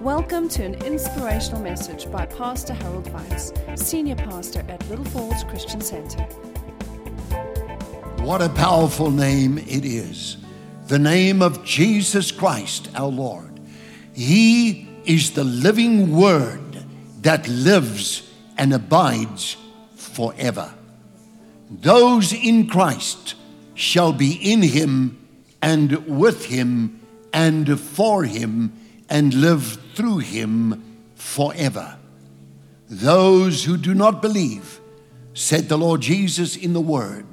Welcome to an inspirational message by Pastor Harold Weitsz, Senior Pastor at Little Falls Christian Center. What a powerful name it is. The name of Jesus Christ, our Lord. He is the living word that lives and abides forever. Those in Christ shall be in him and with him and for him and live through him forever. Those who do not believe, said the Lord Jesus in the Word,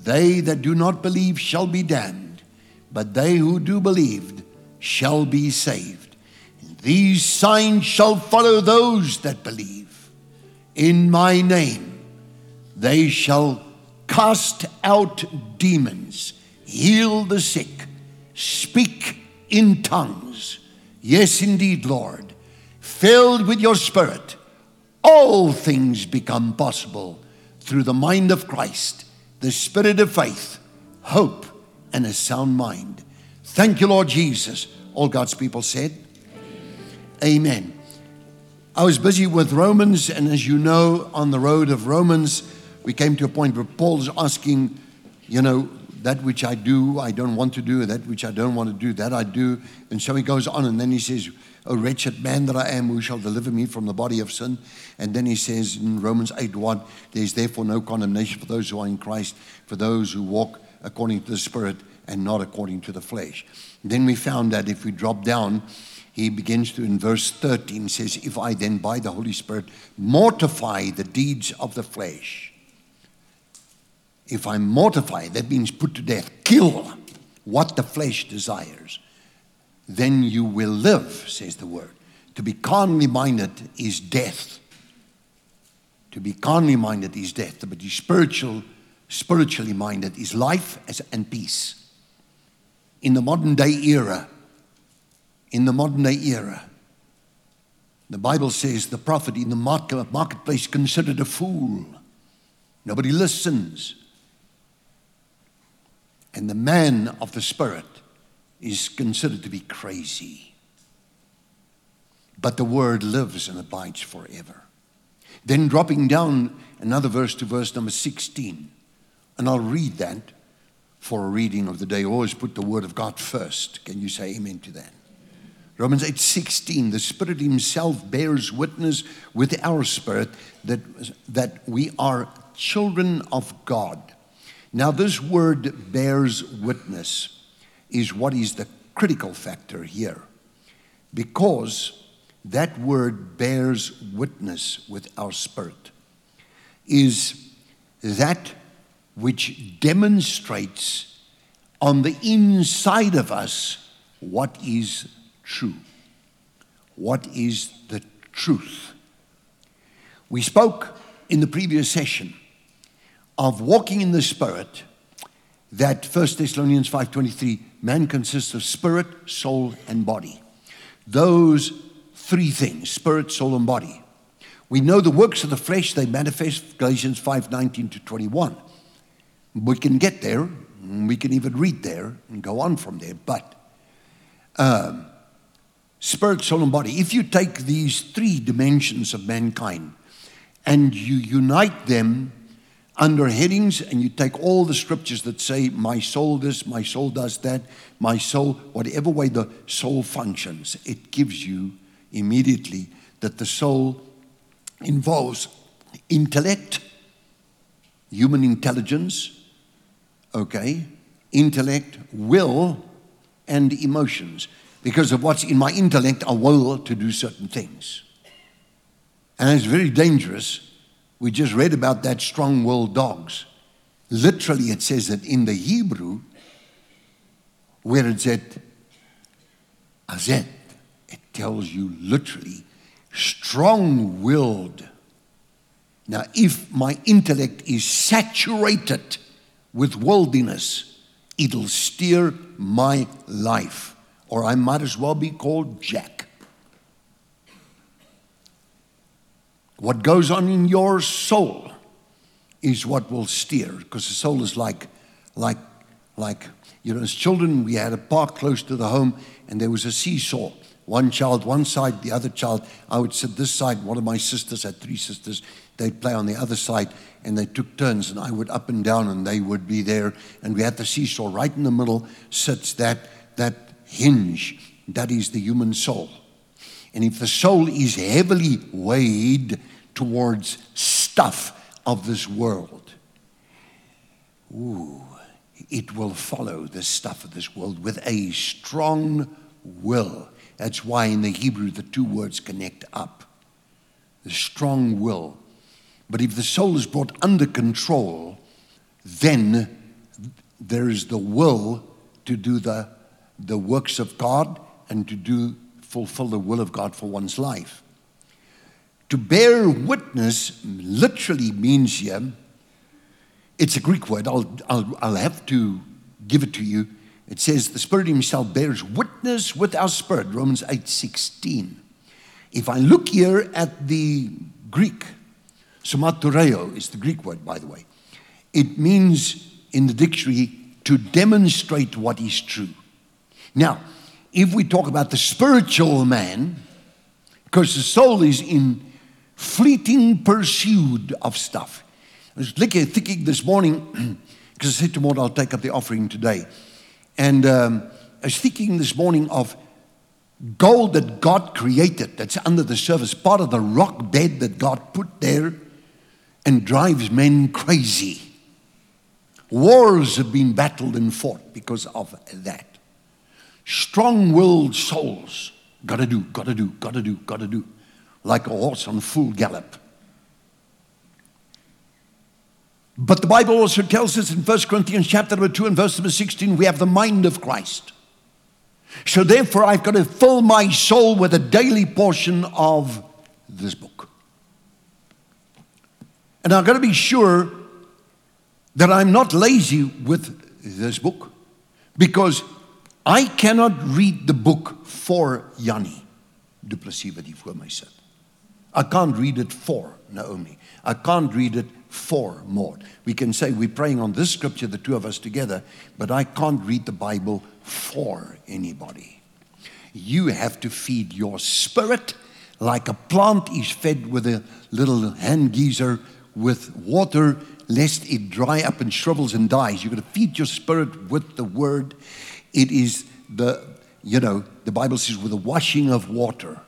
they that do not believe shall be damned, but they who do believe shall be saved. These signs shall follow those that believe. In my name they shall cast out demons, heal the sick, speak in tongues. Yes, indeed, Lord. Filled with your Spirit, all things become possible through the mind of Christ, the Spirit of faith, hope, and a sound mind. Thank you, Lord Jesus. All God's people said, Amen. I was busy with Romans, and as you know, on the road of Romans, we came to a point where Paul's asking, you know, that which I do, I don't want to do, that which I don't want to do, that I do. And so he goes on, and then he says, O wretched man that I am, who shall deliver me from the body of sin? And then he says in Romans 8 1, there's therefore no condemnation for those who are in Christ, for those who walk according to the Spirit and not according to the flesh. Then we found that if we drop down, he begins to, in verse 13, says, If I then by the Holy Spirit mortify the deeds of the flesh, if I mortify, that means put to death, kill what the flesh desires, then you will live, says the word. To be carnally minded is death. To be carnally minded is death, but the spiritual, spiritually minded is life and peace. In the modern day era, in the modern day era, the Bible says the prophet in the market, marketplace considered a fool. Nobody listens. And the man of the Spirit is considered to be crazy. But the word lives and abides forever. Then dropping down another verse to verse number 16. And I'll read that for a reading of the day. Always put the word of God first. Can you say amen to that? Romans 8 16, the Spirit Himself bears witness with our spirit that, that we are children of God. Now, this word bears witness is what is the critical factor here because that word bears witness with our spirit is that which demonstrates on the inside of us what is true. What is the truth? We spoke in the previous session of walking in the spirit that 1 Thessalonians 5:23 man consists of spirit, soul and body. Those three things, spirit, soul and body. We know the works of the flesh they manifest Galatians 5:19 to 21. We can get there, we can even read there and go on from there, but um, spirit, soul and body. If you take these three dimensions of mankind and you unite them under headings and you take all the scriptures that say, My soul this, my soul does that, my soul, whatever way the soul functions, it gives you immediately that the soul involves intellect, human intelligence, okay, intellect, will, and emotions. Because of what's in my intellect, I will to do certain things. And it's very dangerous we just read about that strong willed dogs. Literally, it says that in the Hebrew, where it's at Azet, it tells you literally strong willed. Now, if my intellect is saturated with worldliness, it'll steer my life, or I might as well be called Jack. What goes on in your soul is what will steer, because the soul is like, like, like, you know, as children, we had a park close to the home, and there was a seesaw one child one side, the other child. I would sit this side. One of my sisters had three sisters. They'd play on the other side, and they took turns, and I would up and down, and they would be there. And we had the seesaw. Right in the middle sits that, that hinge. That is the human soul. And if the soul is heavily weighed towards stuff of this world, ooh, it will follow the stuff of this world with a strong will. That's why in the Hebrew the two words connect up. The strong will. But if the soul is brought under control, then there is the will to do the, the works of God and to do fulfill the will of God for one's life. To bear witness literally means here, it's a Greek word. I'll, I'll, I'll have to give it to you. It says the Spirit Himself bears witness with our spirit, Romans 8 16. If I look here at the Greek, somatureo is the Greek word, by the way, it means in the dictionary to demonstrate what is true. Now, if we talk about the spiritual man, because the soul is in fleeting pursuit of stuff. I was thinking this morning, because I said to Maud, I'll take up the offering today. And um, I was thinking this morning of gold that God created that's under the surface, part of the rock bed that God put there and drives men crazy. Wars have been battled and fought because of that strong willed souls. Gotta do, gotta do, gotta do, gotta do. Like a horse on full gallop. But the Bible also tells us in 1 Corinthians chapter number 2 and verse number 16, we have the mind of Christ. So therefore, I've got to fill my soul with a daily portion of this book. And I've got to be sure that I'm not lazy with this book because I cannot read the book for Yanni du Plessis wat hier voor my sit. I can't read it for Naomi. I can't read it for Maud. We can say we're praying on this scripture, the two of us together, but I can't read the Bible for anybody. You have to feed your spirit like a plant is fed with a little hand geyser with water, lest it dry up and shrivels and dies. You've got to feed your spirit with the word it is the, you know, the Bible says, with the washing of water,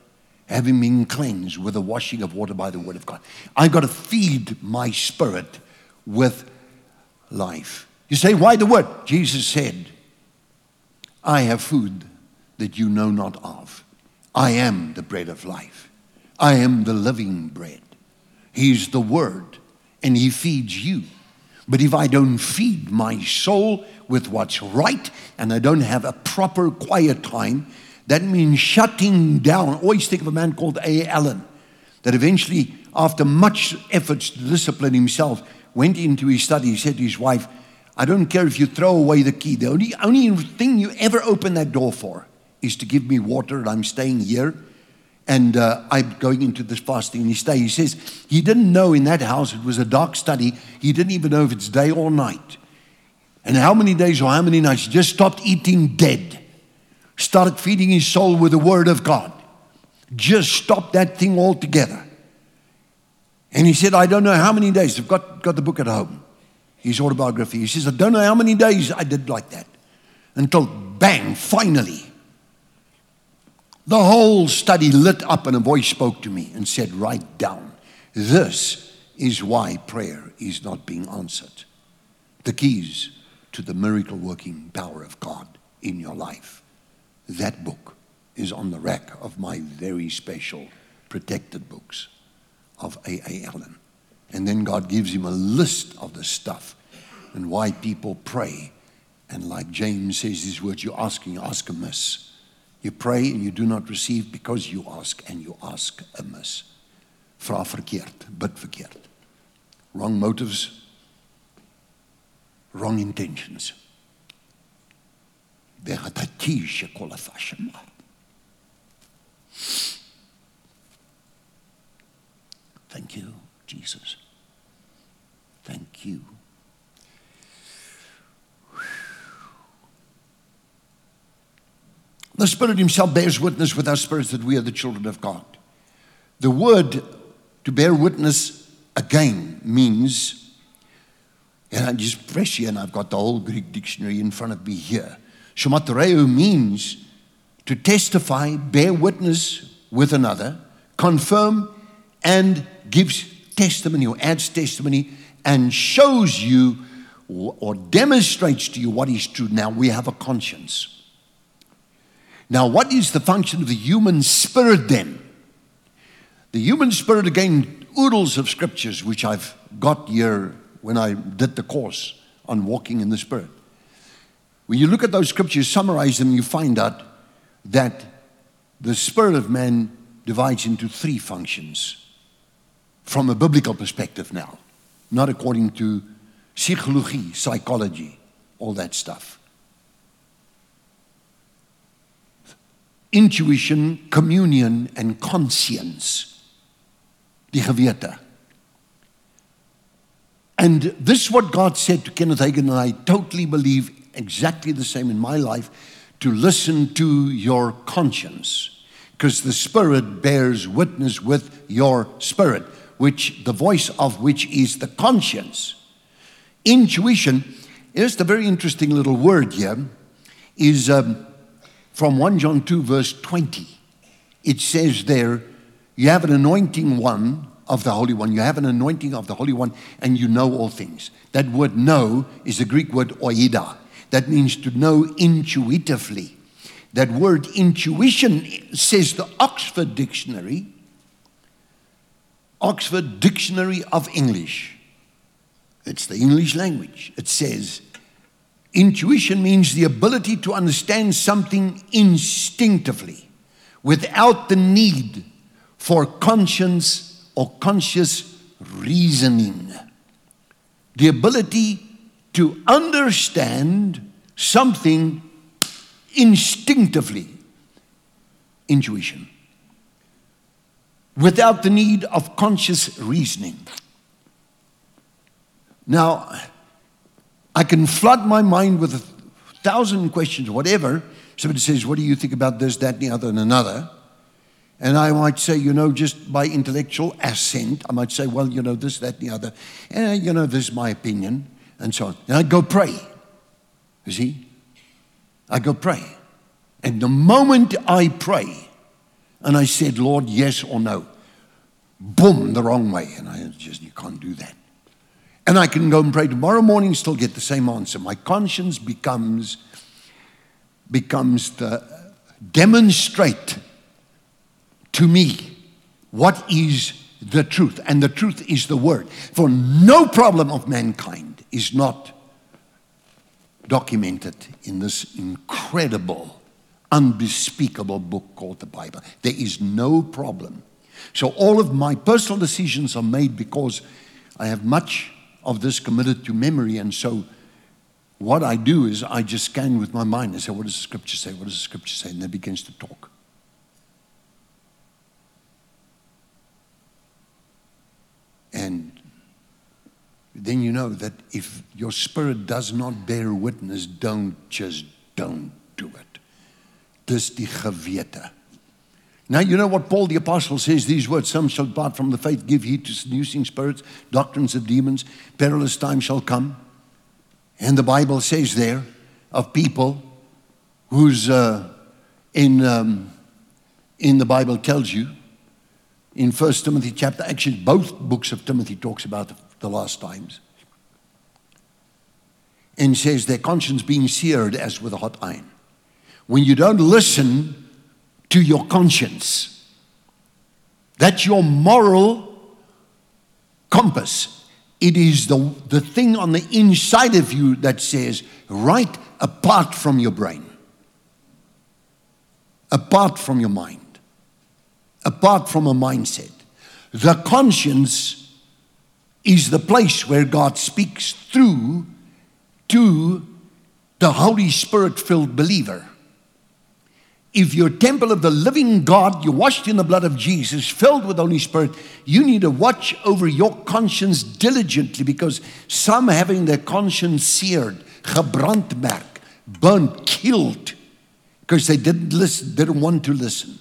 having been cleansed with the washing of water by the word of God. I've got to feed my spirit with life. You say, why the word? Jesus said, I have food that you know not of. I am the bread of life. I am the living bread. He's the word, and he feeds you. But if I don't feed my soul with what's right and I don't have a proper quiet time, that means shutting down. Always think of a man called A. Allen that eventually, after much efforts to discipline himself, went into his study. He said to his wife, I don't care if you throw away the key. The only, only thing you ever open that door for is to give me water, and I'm staying here. And uh, I'm going into this fasting. And he. He says he didn't know in that house it was a dark study. He didn't even know if it's day or night. And how many days or how many nights? He just stopped eating dead. Started feeding his soul with the word of God. Just stopped that thing altogether. And he said, I don't know how many days. I've got, got the book at home, his autobiography. He says, I don't know how many days I did like that. Until bang, finally, the whole study lit up and a voice spoke to me and said, Write down. This is why prayer is not being answered. The keys to the miracle working power of God in your life. That book is on the rack of my very special protected books of A. A. Allen. And then God gives him a list of the stuff and why people pray. And like James says these words, you ask and you ask amiss. You pray and you do not receive because you ask and you ask amiss. Vra verkeerd, bid verkeerd. Wrong motives, wrong intentions. Thank you, Jesus. Thank you. The Spirit Himself bears witness with our spirits that we are the children of God. The word to bear witness again means, and I'm just press here, and I've got the whole Greek dictionary in front of me here. Shomatereo means to testify, bear witness with another, confirm, and gives testimony or adds testimony and shows you or demonstrates to you what is true. Now we have a conscience. Now, what is the function of the human spirit then? The human spirit, again, oodles of scriptures which I've got here when I did the course on walking in the spirit. When you look at those scriptures, summarize them, you find out that the spirit of man divides into three functions from a biblical perspective now, not according to psychology, psychology, all that stuff. Intuition, communion, and conscience. Die gewete. And this is what God said to Kenneth Hagin, and I totally believe exactly the same in my life to listen to your conscience because the spirit bears witness with your spirit which the voice of which is the conscience intuition here's the very interesting little word here is um, from 1 john 2 verse 20 it says there you have an anointing one of the holy one you have an anointing of the holy one and you know all things that word know is the greek word oida that means to know intuitively. That word intuition says the Oxford Dictionary, Oxford Dictionary of English. It's the English language. It says intuition means the ability to understand something instinctively without the need for conscience or conscious reasoning. The ability to understand something instinctively intuition without the need of conscious reasoning. Now, I can flood my mind with a thousand questions, whatever. Somebody says, What do you think about this, that, and the other, and another? And I might say, you know, just by intellectual assent, I might say, well, you know, this, that, and the other. And, you know, this is my opinion and so on. And I go pray. You see? I go pray. And the moment I pray, and I said, Lord, yes or no, boom, the wrong way. And I just, you can't do that. And I can go and pray tomorrow morning, still get the same answer. My conscience becomes, becomes the demonstrate to me what is the truth. And the truth is the word. For no problem of mankind is not documented in this incredible, unbespeakable book called the Bible. There is no problem. So all of my personal decisions are made because I have much of this committed to memory. And so what I do is I just scan with my mind and say, What does the scripture say? What does the scripture say? And then begins to talk. And then you know that if your spirit does not bear witness, don't just don't do it. Dis die gewete. Now you know what Paul the apostle says these words some shall depart from the faith give heed to seducing spirits doctrines of demons perilous time shall come and the bible says there of people who's uh, in um, in the bible tells you in first timothy chapter actually both books of timothy talks about the last times. And says their conscience being seared as with a hot iron. When you don't listen to your conscience, that's your moral compass. It is the, the thing on the inside of you that says, right apart from your brain, apart from your mind, apart from a mindset. The conscience is the place where God speaks through to the Holy Spirit filled believer. If you're temple of the living God, you're washed in the blood of Jesus, filled with the Holy Spirit, you need to watch over your conscience diligently because some having their conscience seared, gebrandmerk, burnt, killed, because they didn't listen, didn't want to listen,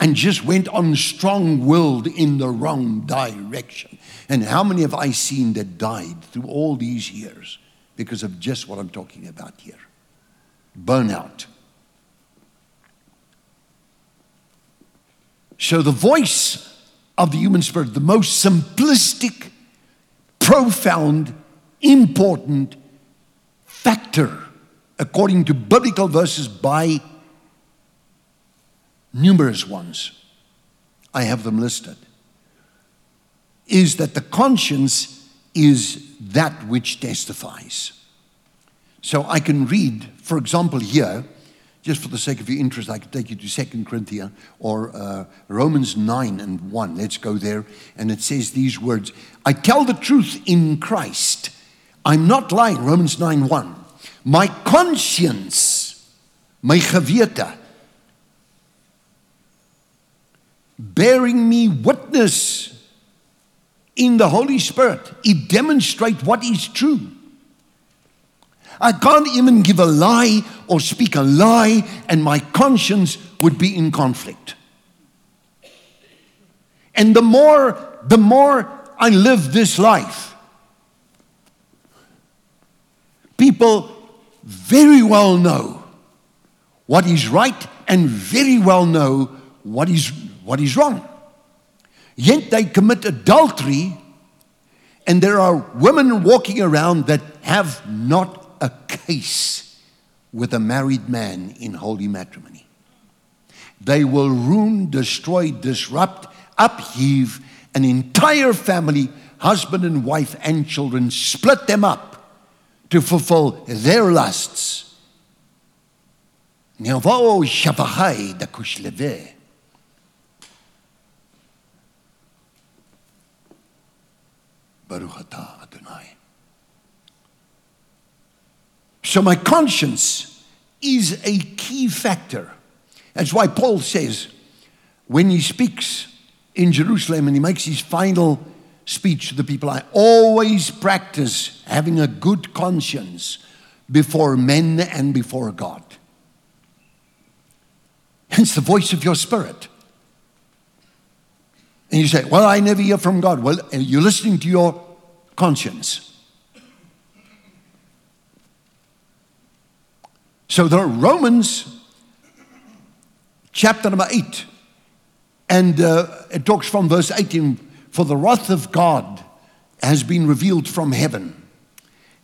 and just went on strong willed in the wrong direction. And how many have I seen that died through all these years because of just what I'm talking about here? Burnout. So, the voice of the human spirit, the most simplistic, profound, important factor according to biblical verses by numerous ones. I have them listed. Is that the conscience is that which testifies. So I can read, for example, here, just for the sake of your interest, I can take you to Second Corinthians or uh, Romans 9 and 1. Let's go there. And it says these words I tell the truth in Christ. I'm not lying. Romans 9 1 my conscience, my gewete, bearing me witness in the Holy Spirit. It demonstrates what is true. I can't even give a lie or speak a lie, and my conscience would be in conflict. And the more, the more I live this life, people very well know what is right and very well know what is, what is wrong. Yet they commit adultery, and there are women walking around that have not case with a married man in holy matrimony. They will ruin, destroy, disrupt, upheave an entire family, husband and wife and children, split them up to fulfill their lusts. Baruch atah Adonai. So my conscience is a key factor. That's why Paul says when he speaks in Jerusalem and he makes his final speech to the people. I always practice having a good conscience before men and before God. It's the voice of your spirit. And you say, Well, I never hear from God. Well, you're listening to your conscience. So are Romans chapter number 8, and uh, it talks from verse 18 for the wrath of God has been revealed from heaven.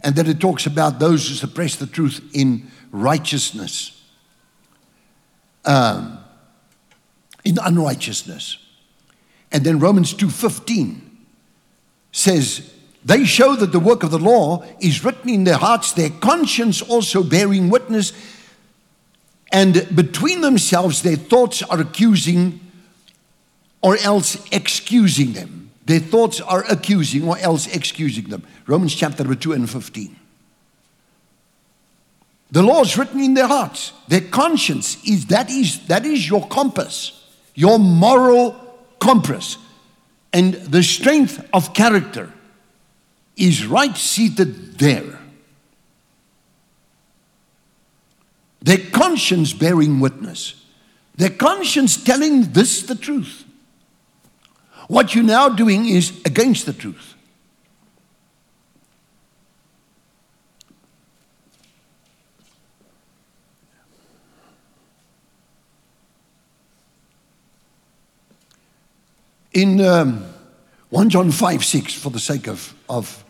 And then it talks about those who suppress the truth in righteousness, um, in unrighteousness. And then Romans 2:15 says, They show that the work of the law is written in their hearts, their conscience also bearing witness, and between themselves their thoughts are accusing or else excusing them. Their thoughts are accusing or else excusing them. Romans chapter 2 and 15. The law is written in their hearts. Their conscience is that is that is your compass, your moral compass. And the strength of character is right seated there. Their conscience bearing witness. Their conscience telling this the truth. What you're now doing is against the truth. In um, 1 John 5 6, for the sake of, of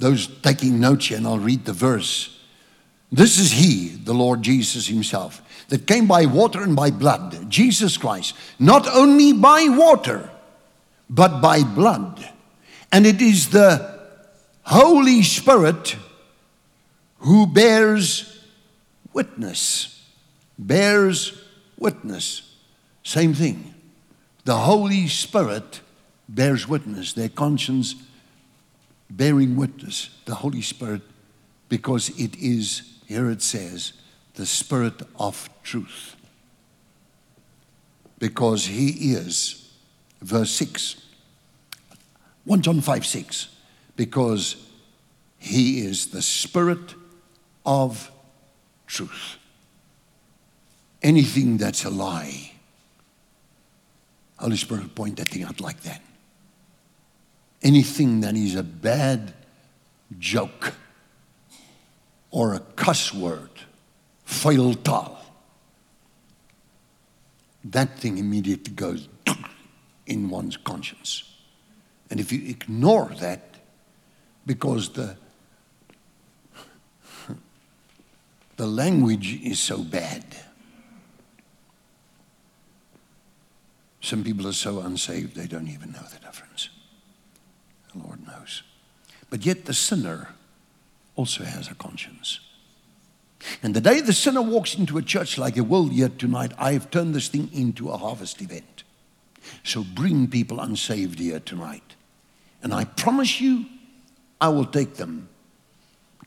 those taking notes here, and I'll read the verse. This is He, the Lord Jesus Himself, that came by water and by blood, Jesus Christ, not only by water but by blood. And it is the Holy Spirit who bears witness. Bears witness. Same thing. The Holy Spirit bears witness. Their conscience bearing witness. The Holy Spirit, because it is, here it says, the Spirit of truth. Because He is verse 6. 1 John 5 6. Because he is the Spirit of truth. anything that's a lie, Holy Spirit point that thing out like that. Anything that is a bad joke or a cuss word, fail tal, that thing immediately goes in one's conscience. And if you ignore that, because the the language is so bad. Some people are so unsaved they don't even know the difference. The Lord knows. But yet the sinner also has a conscience. And the day the sinner walks into a church like you will here tonight, I have turned this thing into a harvest event. So bring people unsaved here tonight. And I promise you, I will take them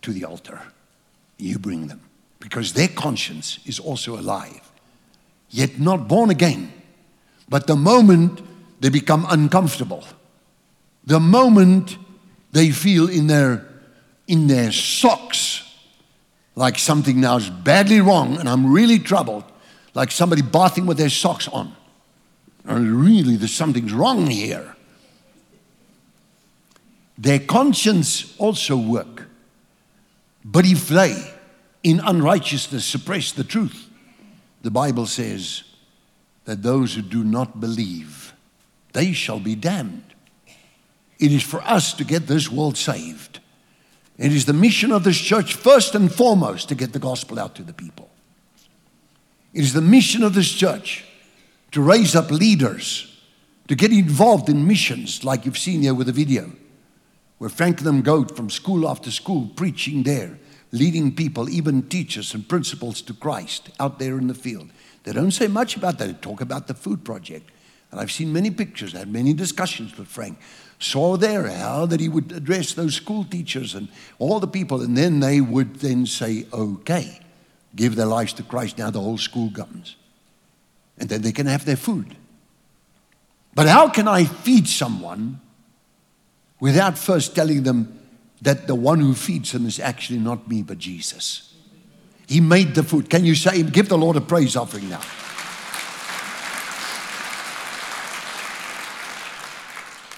to the altar. You bring them. Because their conscience is also alive, yet not born again. But the moment they become uncomfortable, the moment they feel in their, in their socks like something now is badly wrong and I'm really troubled, like somebody bathing with their socks on. And really, there's something's wrong here. Their conscience also work. But if they, in unrighteousness, suppress the truth, the Bible says that those who do not believe, they shall be damned. It is for us to get this world saved. It is the mission of this church, first and foremost, to get the gospel out to the people. It is the mission of this church to raise up leaders, to get involved in missions, like you've seen here with the video, where Franklin Goat from school after school preaching there, leading people, even teachers and principals to Christ out there in the field. They don't say much about that. They talk about the food project. And I've seen many pictures, had many discussions with Frank saw there how that he would address those school teachers and all the people, and then they would then say, okay, give their lives to Christ. Now the whole school comes. And then they can have their food. But how can I feed someone without first telling them that the one who feeds them is actually not me, but Jesus? He made the food. Can you say, give the Lord a praise offering now?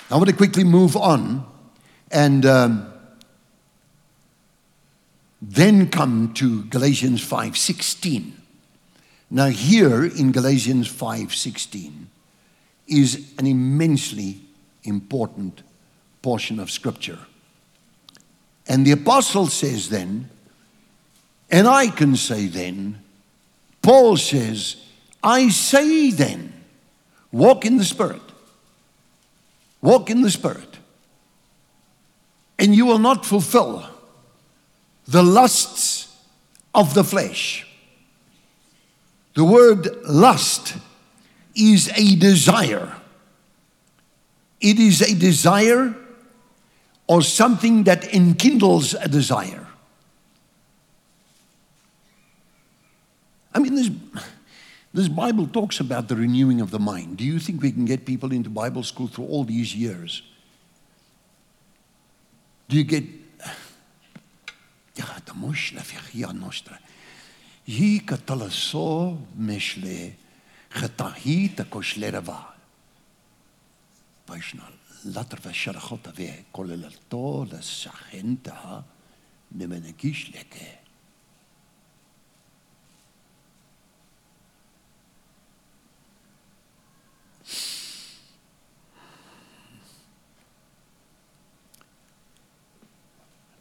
I want to quickly move on and um, then come to Galatians 5:16. Now here in Galatians 5:16 is an immensely important portion of scripture. And the apostle says then, and I can say then, Paul says, I say then, walk in the Spirit. Walk in the Spirit, and you will not fulfill the lusts of the flesh. The word lust is a desire. It is a desire or something that enkindles a desire. I mean, there's this Bible talks about the renewing of the mind. Do you think we can get people into Bible school through all these years? Do you get. Ta. Vaishnal later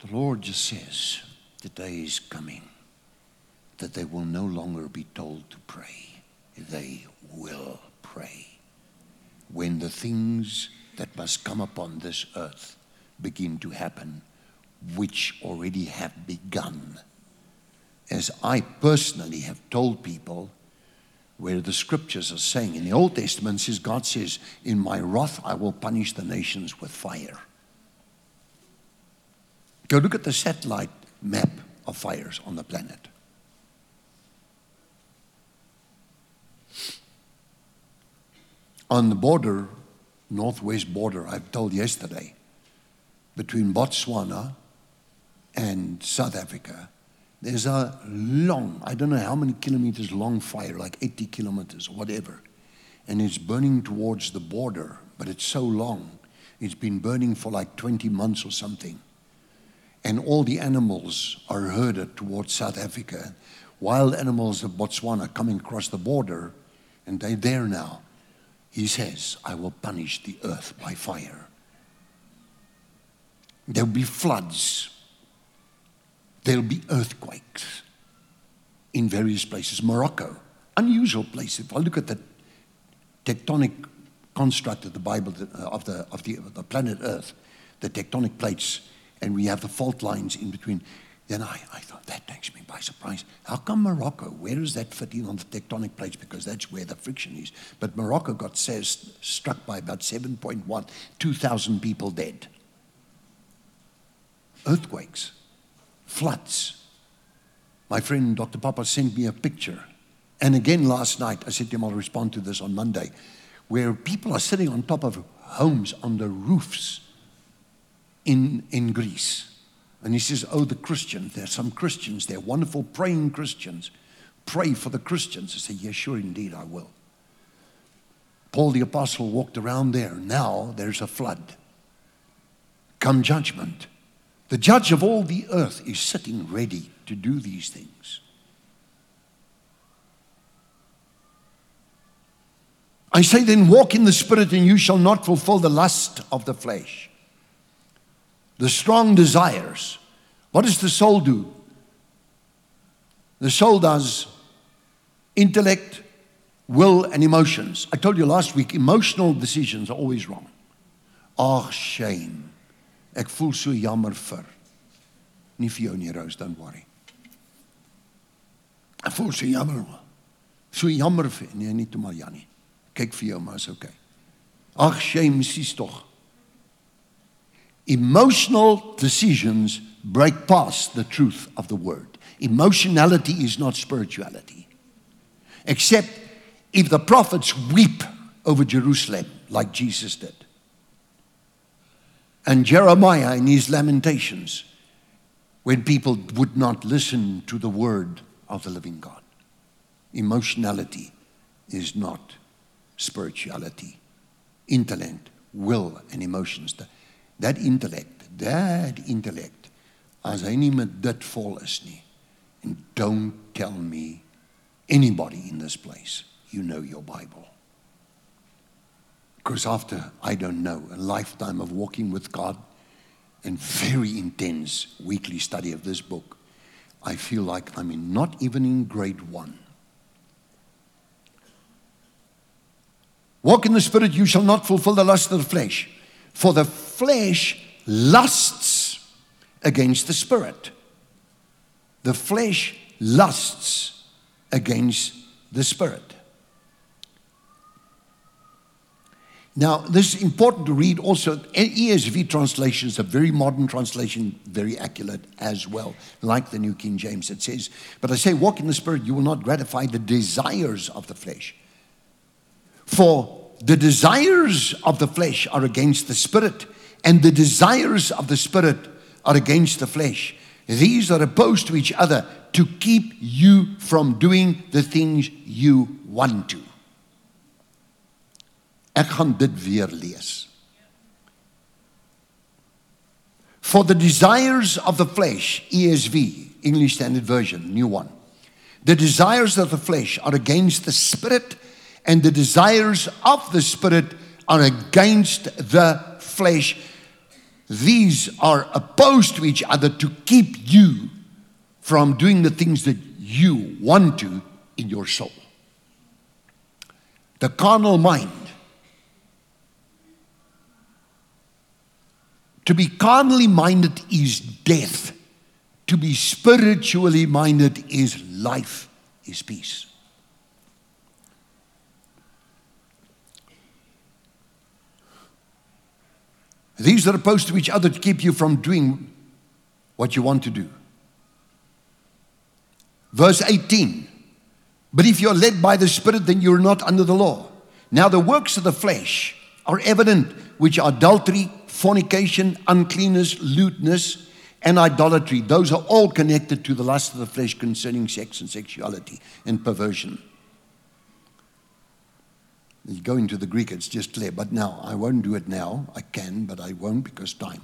The Lord just says, the day is coming that they will no longer be told to pray. They will pray. When the things that must come upon this earth begin to happen, which already have begun. As I personally have told people, where the scriptures are saying in the Old Testament says God says, In my wrath I will punish the nations with fire. Go look at the satellite map of fires on the planet. On the border, northwest border, I've told yesterday, between Botswana and South Africa, There's a long, I don't know how many kilometers long fire, like 80 kilometers or whatever. And it's burning towards the border, but it's so long. It's been burning for like 20 months or something. And all the animals are herded towards South Africa. Wild animals of Botswana coming across the border, and they're there now. He says, I will punish the earth by fire. There'll be floods. There'll be earthquakes in various places. Morocco, unusual place. If I look at the tectonic construct of the Bible, of the, of the, of the planet Earth, the tectonic plates, and we have the fault lines in between. Then I, I thought, that takes me by surprise. How come Morocco? Where does that fit in on the tectonic plates? Because that's where the friction is. But Morocco got says, struck by about 7.1, 2,000 people dead. Earthquakes, floods. My friend Dr. Papa sent me a picture. And again last night, I said to him, I'll respond to this on Monday, where people are sitting on top of homes on the roofs in, in Greece. And he says, Oh, the Christians, there are some Christians there, wonderful praying Christians. Pray for the Christians. I say, Yes, sure, indeed, I will. Paul the Apostle walked around there. Now there's a flood. Come judgment. The judge of all the earth is sitting ready to do these things. I say, then walk in the Spirit, and you shall not fulfill the lust of the flesh the strong desires. What does the soul do? The soul does intellect, will, and emotions. I told you last week, emotional decisions are always wrong. Ag, shame. Ek voel so jammer vir. Nie vir jou nie, Rose, don't worry. Ek voel so jammer. So jammer vir. Nee, nie toe maar Jannie. Kyk vir jou, maar is okay. Ag, shame, sies tog. Emotional decisions break past the truth of the word. Emotionality is not spirituality. Except if the prophets weep over Jerusalem like Jesus did. And Jeremiah in his lamentations when people would not listen to the word of the living God. Emotionality is not spirituality. Intellect, will, and emotions. Dat intellect, dat intellect, as hy nie met dit vol is nie. And don't tell me anybody in this place you know your Bible. Because after, I don't know, a lifetime of walking with God and very intense weekly study of this book, I feel like I'm in, not even in grade one. Walk in the Spirit, you shall not fulfill the lust of the flesh. For the flesh lusts against the spirit. The flesh lusts against the spirit. Now, this is important to read also. ESV translation is a very modern translation, very accurate as well, like the New King James. It says, But I say, walk in the Spirit, you will not gratify the desires of the flesh. For the desires of the flesh are against the spirit, and the desires of the spirit are against the flesh. These are opposed to each other to keep you from doing the things you want to. Ek gaan dit weer lees. For the desires of the flesh, ESV, English Standard Version, new one. The desires of the flesh are against the spirit and the desires of the spirit are against the flesh. These are opposed to each other to keep you from doing the things that you want to in your soul. The carnal mind. To be carnally minded is death. To be spiritually minded is life, is peace. These are opposed to each other to keep you from doing what you want to do. Verse 18 But if you're led by the Spirit, then you're not under the law. Now, the works of the flesh are evident, which are adultery, fornication, uncleanness, lewdness, and idolatry. Those are all connected to the lust of the flesh concerning sex and sexuality and perversion. You go into the Greek, it's just clear. But now, I won't do it now. I can, but I won't because time.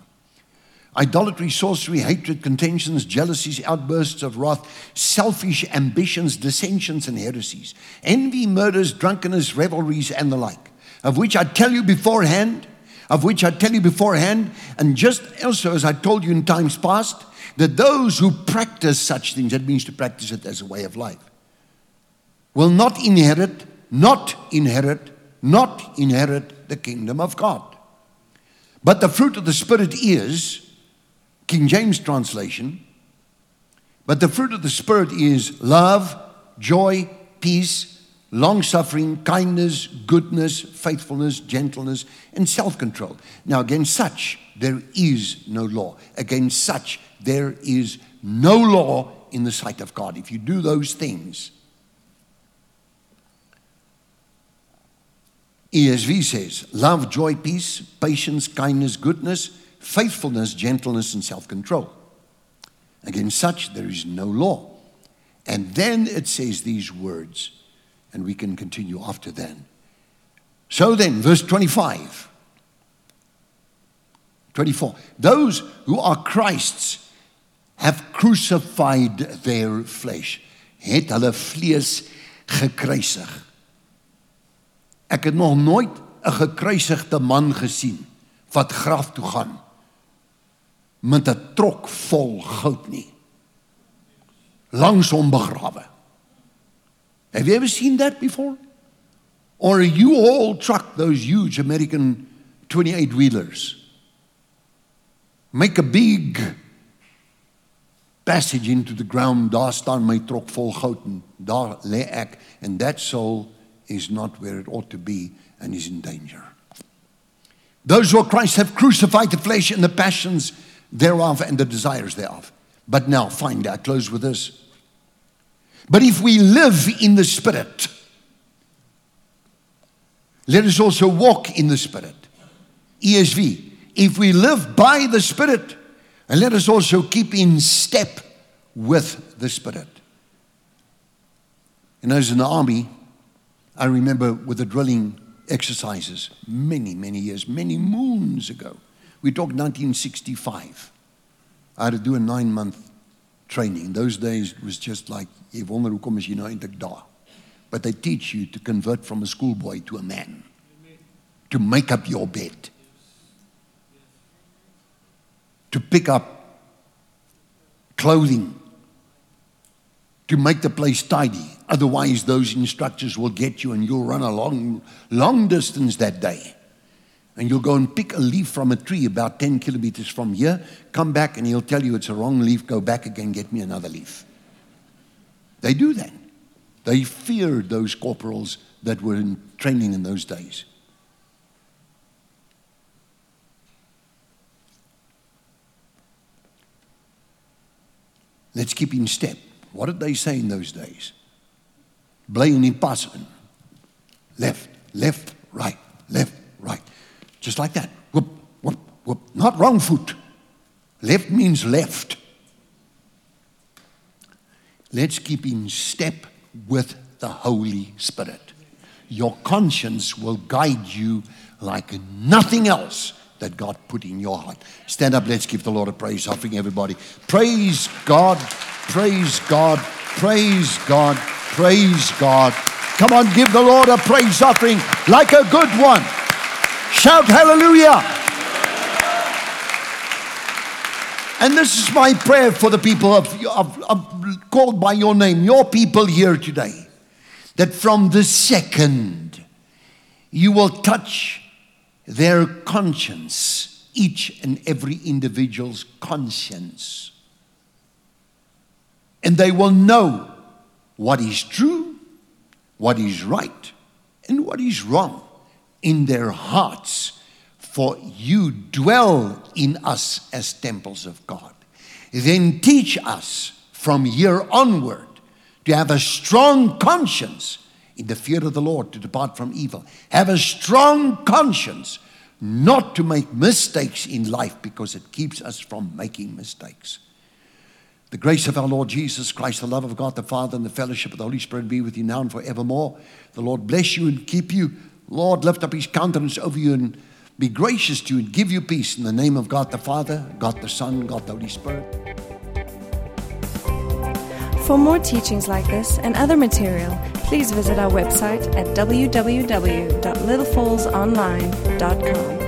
Idolatry, sorcery, hatred, contentions, jealousies, outbursts of wrath, selfish ambitions, dissensions, and heresies, envy, murders, drunkenness, revelries, and the like, of which I tell you beforehand, of which I tell you beforehand, and just also as I told you in times past, that those who practice such things, that means to practice it as a way of life, will not inherit, not inherit, not inherit the kingdom of God. But the fruit of the Spirit is, King James translation, but the fruit of the Spirit is love, joy, peace, long suffering, kindness, goodness, faithfulness, gentleness, and self control. Now, against such there is no law. Against such there is no law in the sight of God. If you do those things, ESV says love, joy, peace, patience, kindness, goodness, faithfulness, gentleness, and self control. Against such, there is no law. And then it says these words, and we can continue after then. So then, verse 25, 24. Those who are Christ's have crucified their flesh. Het hulle vlees gekruisig. Ek het nog nooit 'n gekruisigde man gesien wat graf toe gaan met 'n trok vol goud nie. Langs hom begrawe. Have you ever seen that before? Or you all truck those huge American 28 wheelers? Make a big passage into the ground. Daar staan my trok vol goud en daar lê ek and that soul is not where it ought to be and is in danger. Those who are Christ have crucified the flesh and the passions thereof and the desires thereof. But now, find, I close with this. But if we live in the Spirit, let us also walk in the Spirit. ESV. If we live by the Spirit, and let us also keep in step with the Spirit. And as in the army, I remember with the drilling exercises many, many years, many moons ago. We talk 1965. I had to do a nine month training. In those days, was just like, jy wonder hoekom is jy nou eintlik. But they teach you to convert from a schoolboy to a man. To make up your bed. To pick up clothing. To make the place tidy. Otherwise, those instructors will get you and you'll run a long, long distance that day and you'll go and pick a leaf from a tree about 10 kilometers from here, come back, and he'll tell you it's a wrong leaf, go back again, get me another leaf. They do that. They feared those corporals that were in training in those days. Let's keep in step. What did they say in those days? Blame in passing. Left, left, right, left, right. Just like that. Whoop, whoop, whoop. Not wrong foot. Left means left. Let's keep in step with the Holy Spirit. Your conscience will guide you like nothing else that God put in your heart. Stand up, let's give the Lord a praise offering, everybody. Praise God, praise God, praise God, praise God. Come on, give the Lord a praise offering like a good one. Shout hallelujah. And this is my prayer for the people of, of, of, called by your name, your people here today, that from the second you will touch their conscience, each and every individual's conscience. And they will know what is true, what is right, and what is wrong in their hearts, for you dwell in us as temples of God. Then teach us from here onward to have a strong conscience in the fear of the Lord, to depart from evil. Have a strong conscience not to make mistakes in life because it keeps us from making mistakes. The grace of our Lord Jesus Christ, the love of God the Father, and the fellowship of the Holy Spirit be with you now and forevermore. The Lord bless you and keep you. Lord, lift up his countenance over you and be gracious to you and give you peace in the name of God the Father, God the Son, God the Holy Spirit. For more teachings like this and other material, please visit our website at www.littlefallsonline.com.